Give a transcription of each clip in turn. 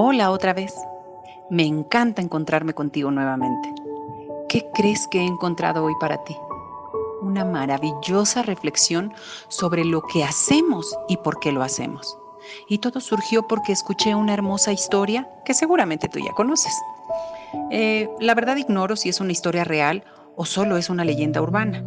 Hola otra vez. Me encanta encontrarme contigo nuevamente. ¿Qué crees que he encontrado hoy para ti? Una maravillosa reflexión sobre lo que hacemos y por qué lo hacemos. Y todo surgió porque escuché una hermosa historia que seguramente tú ya conoces. Eh, la verdad ignoro si es una historia real o solo es una leyenda urbana.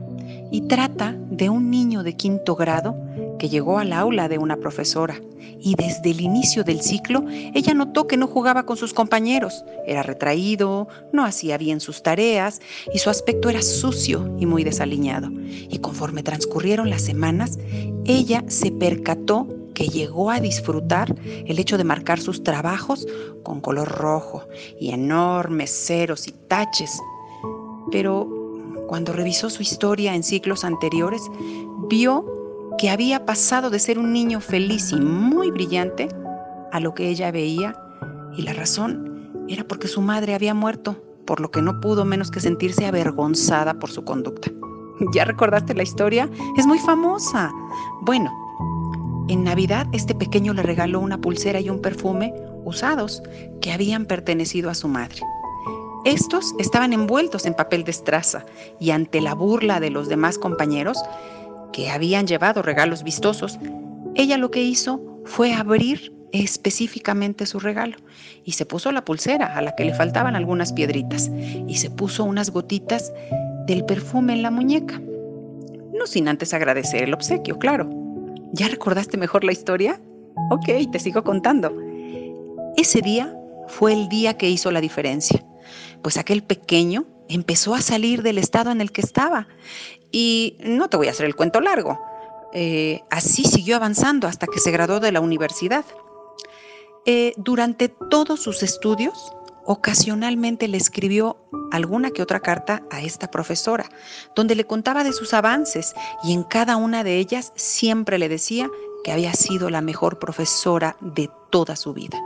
Y trata de un niño de quinto grado que llegó al aula de una profesora y desde el inicio del ciclo ella notó que no jugaba con sus compañeros, era retraído, no hacía bien sus tareas y su aspecto era sucio y muy desaliñado. Y conforme transcurrieron las semanas, ella se percató que llegó a disfrutar el hecho de marcar sus trabajos con color rojo y enormes ceros y taches. Pero cuando revisó su historia en ciclos anteriores, vio que había pasado de ser un niño feliz y muy brillante a lo que ella veía, y la razón era porque su madre había muerto, por lo que no pudo menos que sentirse avergonzada por su conducta. ¿Ya recordaste la historia? Es muy famosa. Bueno, en Navidad este pequeño le regaló una pulsera y un perfume usados que habían pertenecido a su madre. Estos estaban envueltos en papel de estraza y ante la burla de los demás compañeros, que habían llevado regalos vistosos, ella lo que hizo fue abrir específicamente su regalo y se puso la pulsera a la que le faltaban algunas piedritas y se puso unas gotitas del perfume en la muñeca. No sin antes agradecer el obsequio, claro. ¿Ya recordaste mejor la historia? Ok, te sigo contando. Ese día fue el día que hizo la diferencia, pues aquel pequeño empezó a salir del estado en el que estaba. Y no te voy a hacer el cuento largo. Eh, así siguió avanzando hasta que se graduó de la universidad. Eh, durante todos sus estudios, ocasionalmente le escribió alguna que otra carta a esta profesora, donde le contaba de sus avances y en cada una de ellas siempre le decía que había sido la mejor profesora de toda su vida.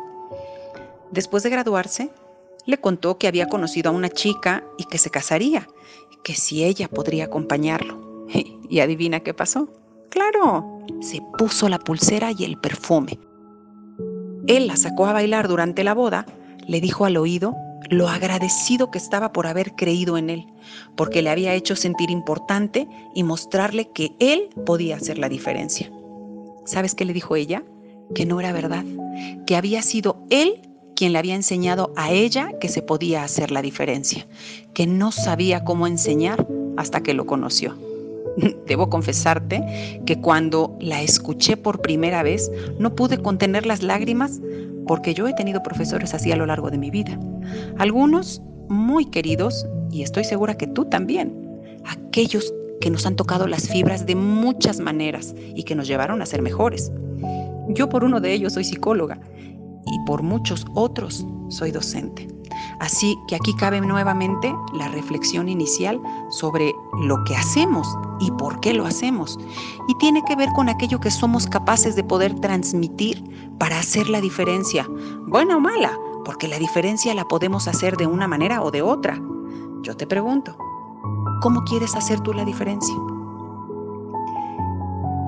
Después de graduarse, le contó que había conocido a una chica y que se casaría, que si ella podría acompañarlo. Y adivina qué pasó. Claro, se puso la pulsera y el perfume. Él la sacó a bailar durante la boda, le dijo al oído lo agradecido que estaba por haber creído en él, porque le había hecho sentir importante y mostrarle que él podía hacer la diferencia. ¿Sabes qué le dijo ella? Que no era verdad, que había sido él quien le había enseñado a ella que se podía hacer la diferencia, que no sabía cómo enseñar hasta que lo conoció. Debo confesarte que cuando la escuché por primera vez no pude contener las lágrimas porque yo he tenido profesores así a lo largo de mi vida. Algunos muy queridos y estoy segura que tú también. Aquellos que nos han tocado las fibras de muchas maneras y que nos llevaron a ser mejores. Yo por uno de ellos soy psicóloga y por muchos otros soy docente. Así que aquí cabe nuevamente la reflexión inicial sobre lo que hacemos y por qué lo hacemos. Y tiene que ver con aquello que somos capaces de poder transmitir para hacer la diferencia, buena o mala, porque la diferencia la podemos hacer de una manera o de otra. Yo te pregunto, ¿cómo quieres hacer tú la diferencia?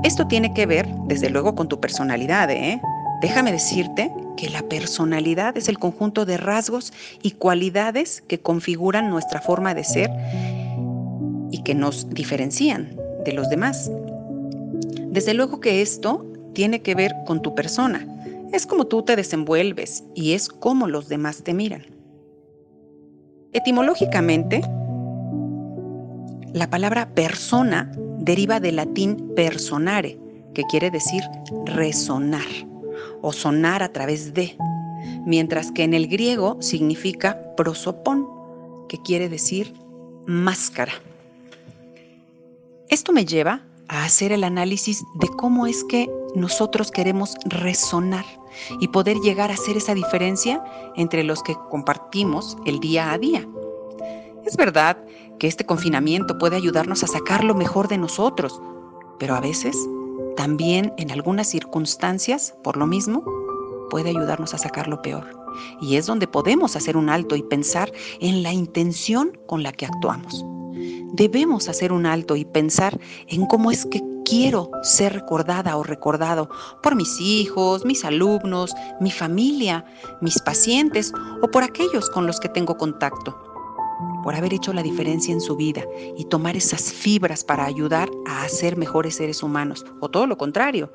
Esto tiene que ver, desde luego, con tu personalidad, ¿eh? Déjame decirte que la personalidad es el conjunto de rasgos y cualidades que configuran nuestra forma de ser y que nos diferencian de los demás. Desde luego que esto tiene que ver con tu persona. Es como tú te desenvuelves y es como los demás te miran. Etimológicamente, la palabra persona deriva del latín personare, que quiere decir resonar o sonar a través de, mientras que en el griego significa prosopón, que quiere decir máscara. Esto me lleva a hacer el análisis de cómo es que nosotros queremos resonar y poder llegar a hacer esa diferencia entre los que compartimos el día a día. Es verdad que este confinamiento puede ayudarnos a sacar lo mejor de nosotros, pero a veces también en algunas circunstancias, por lo mismo, puede ayudarnos a sacar lo peor. Y es donde podemos hacer un alto y pensar en la intención con la que actuamos. Debemos hacer un alto y pensar en cómo es que quiero ser recordada o recordado por mis hijos, mis alumnos, mi familia, mis pacientes o por aquellos con los que tengo contacto, por haber hecho la diferencia en su vida y tomar esas fibras para ayudar a hacer mejores seres humanos, o todo lo contrario.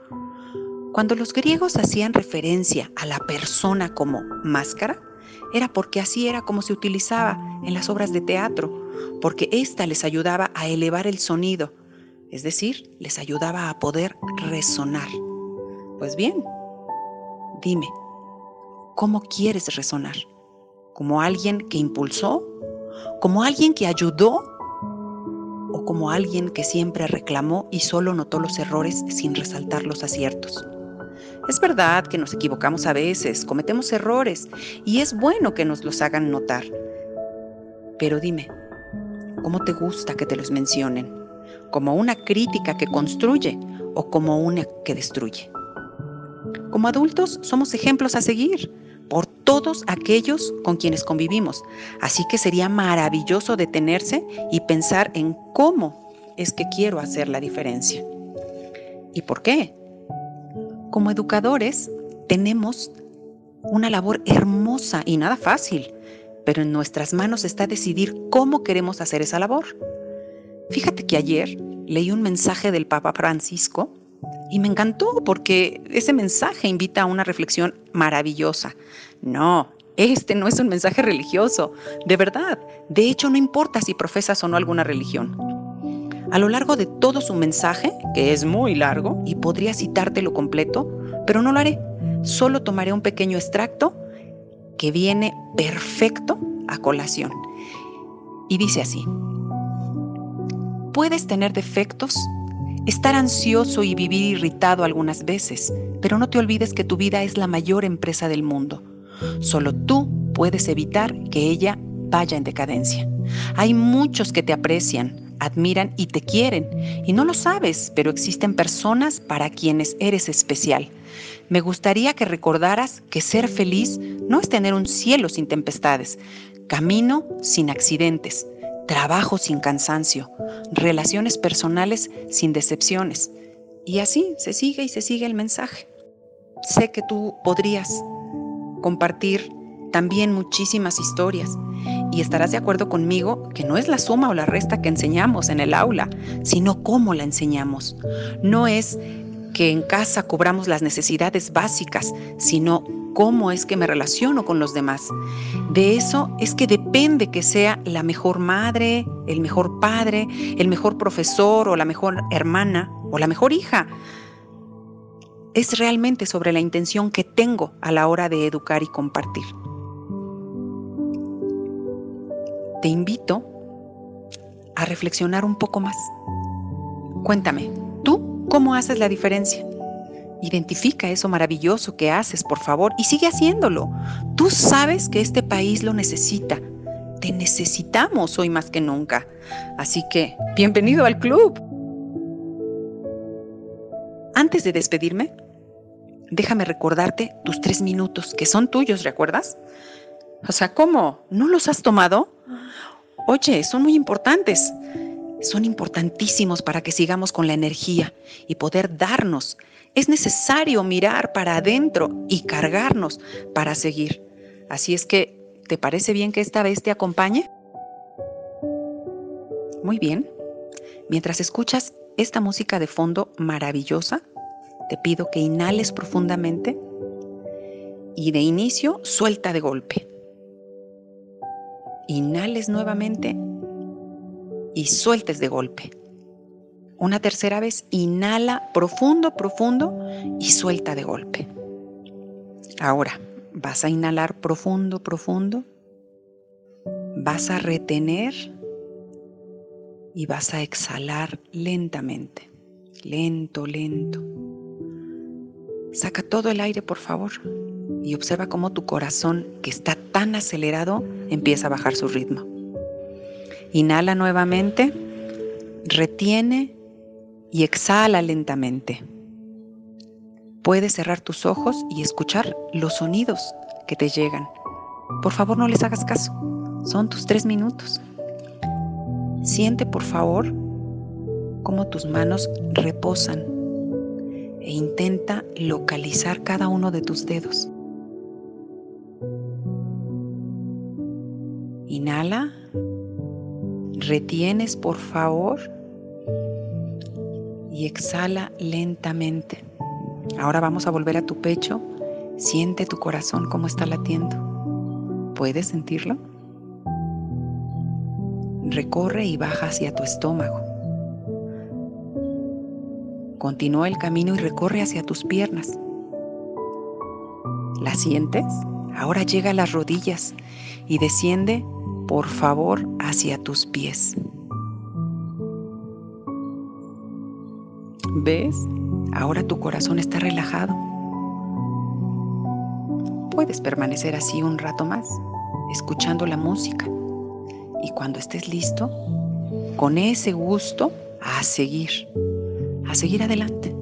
Cuando los griegos hacían referencia a la persona como máscara, era porque así era como se utilizaba en las obras de teatro, porque ésta les ayudaba a elevar el sonido, es decir, les ayudaba a poder resonar. Pues bien, dime, ¿cómo quieres resonar? ¿Como alguien que impulsó? ¿Como alguien que ayudó? ¿O como alguien que siempre reclamó y solo notó los errores sin resaltar los aciertos? Es verdad que nos equivocamos a veces, cometemos errores y es bueno que nos los hagan notar. Pero dime, ¿cómo te gusta que te los mencionen? ¿Como una crítica que construye o como una que destruye? Como adultos somos ejemplos a seguir todos aquellos con quienes convivimos, así que sería maravilloso detenerse y pensar en cómo es que quiero hacer la diferencia. ¿Y por qué? Como educadores tenemos una labor hermosa y nada fácil, pero en nuestras manos está decidir cómo queremos hacer esa labor. Fíjate que ayer leí un mensaje del Papa Francisco y me encantó porque ese mensaje invita a una reflexión maravillosa. No, este no es un mensaje religioso, de verdad. De hecho, no importa si profesas o no alguna religión. A lo largo de todo su mensaje, que es muy largo y podría citártelo completo, pero no lo haré. Solo tomaré un pequeño extracto que viene perfecto a colación. Y dice así, puedes tener defectos, estar ansioso y vivir irritado algunas veces, pero no te olvides que tu vida es la mayor empresa del mundo. Solo tú puedes evitar que ella vaya en decadencia. Hay muchos que te aprecian, admiran y te quieren. Y no lo sabes, pero existen personas para quienes eres especial. Me gustaría que recordaras que ser feliz no es tener un cielo sin tempestades, camino sin accidentes, trabajo sin cansancio, relaciones personales sin decepciones. Y así se sigue y se sigue el mensaje. Sé que tú podrías compartir también muchísimas historias y estarás de acuerdo conmigo que no es la suma o la resta que enseñamos en el aula, sino cómo la enseñamos. No es que en casa cobramos las necesidades básicas, sino cómo es que me relaciono con los demás. De eso es que depende que sea la mejor madre, el mejor padre, el mejor profesor o la mejor hermana o la mejor hija. Es realmente sobre la intención que tengo a la hora de educar y compartir. te invito a reflexionar un poco más. Cuéntame, ¿tú cómo haces la diferencia? Identifica eso maravilloso que haces, por favor, y sigue haciéndolo. Tú sabes que este país lo necesita. Te necesitamos hoy más que nunca. Así que, bienvenido al club. Antes de despedirme, déjame recordarte tus tres minutos, que son tuyos, ¿recuerdas? O sea, ¿cómo? ¿No los has tomado? Oye, son muy importantes. Son importantísimos para que sigamos con la energía y poder darnos. Es necesario mirar para adentro y cargarnos para seguir. Así es que, ¿te parece bien que esta vez te acompañe? Muy bien. Mientras escuchas esta música de fondo maravillosa, te pido que inhales profundamente y de inicio suelta de golpe. Inhales nuevamente y sueltes de golpe. Una tercera vez, inhala profundo, profundo y suelta de golpe. Ahora, vas a inhalar profundo, profundo. Vas a retener y vas a exhalar lentamente. Lento, lento. Saca todo el aire, por favor y observa cómo tu corazón, que está tan acelerado, empieza a bajar su ritmo. Inhala nuevamente, retiene y exhala lentamente. Puedes cerrar tus ojos y escuchar los sonidos que te llegan. Por favor, no les hagas caso. Son tus tres minutos. Siente, por favor, cómo tus manos reposan e intenta localizar cada uno de tus dedos. Inhala, retienes por favor y exhala lentamente. Ahora vamos a volver a tu pecho. Siente tu corazón cómo está latiendo. ¿Puedes sentirlo? Recorre y baja hacia tu estómago. Continúa el camino y recorre hacia tus piernas. ¿La sientes? Ahora llega a las rodillas y desciende, por favor, hacia tus pies. ¿Ves? Ahora tu corazón está relajado. Puedes permanecer así un rato más, escuchando la música. Y cuando estés listo, con ese gusto, a seguir a seguir adelante.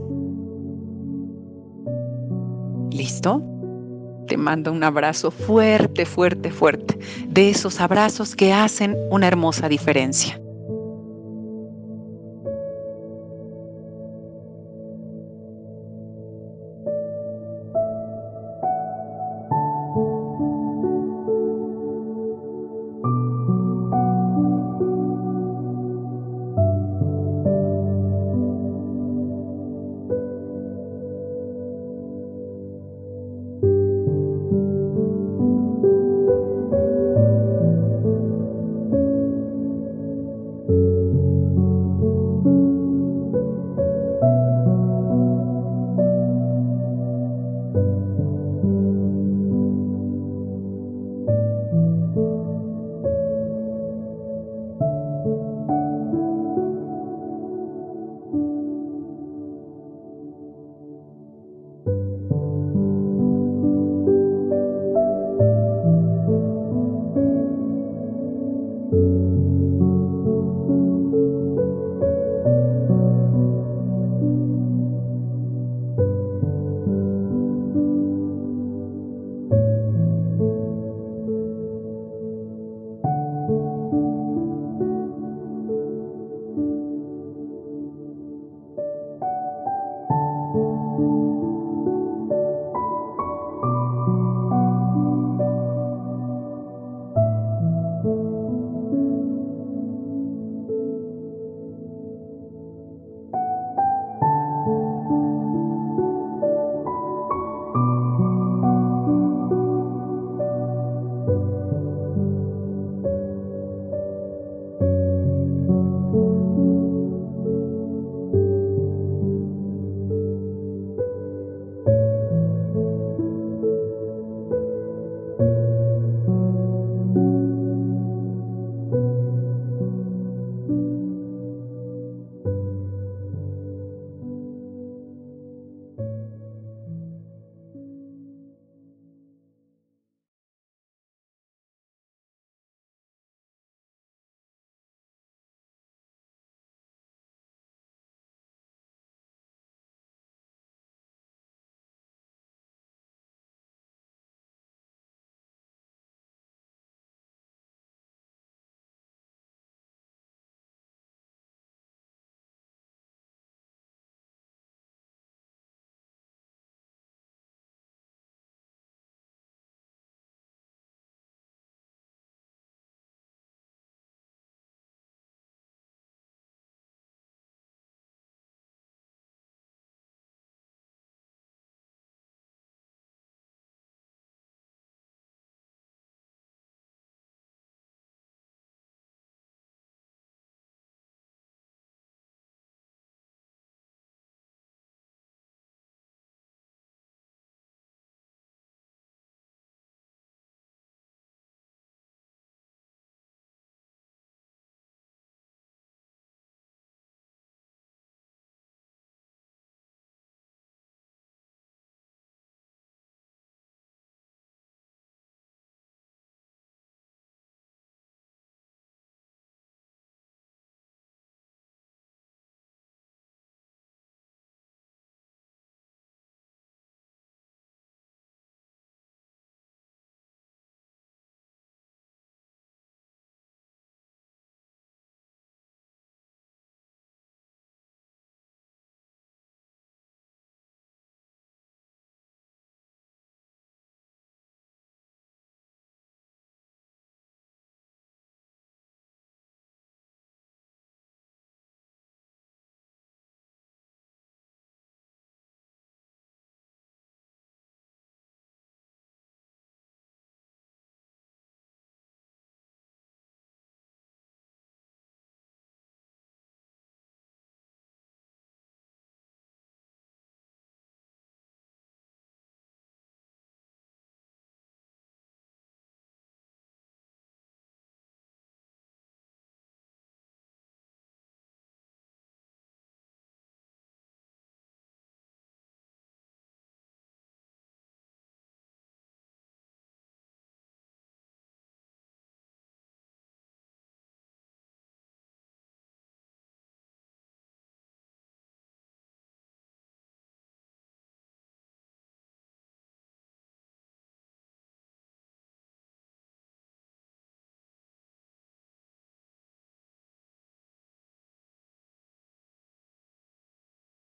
¿Listo? Te mando un abrazo fuerte, fuerte, fuerte. De esos abrazos que hacen una hermosa diferencia.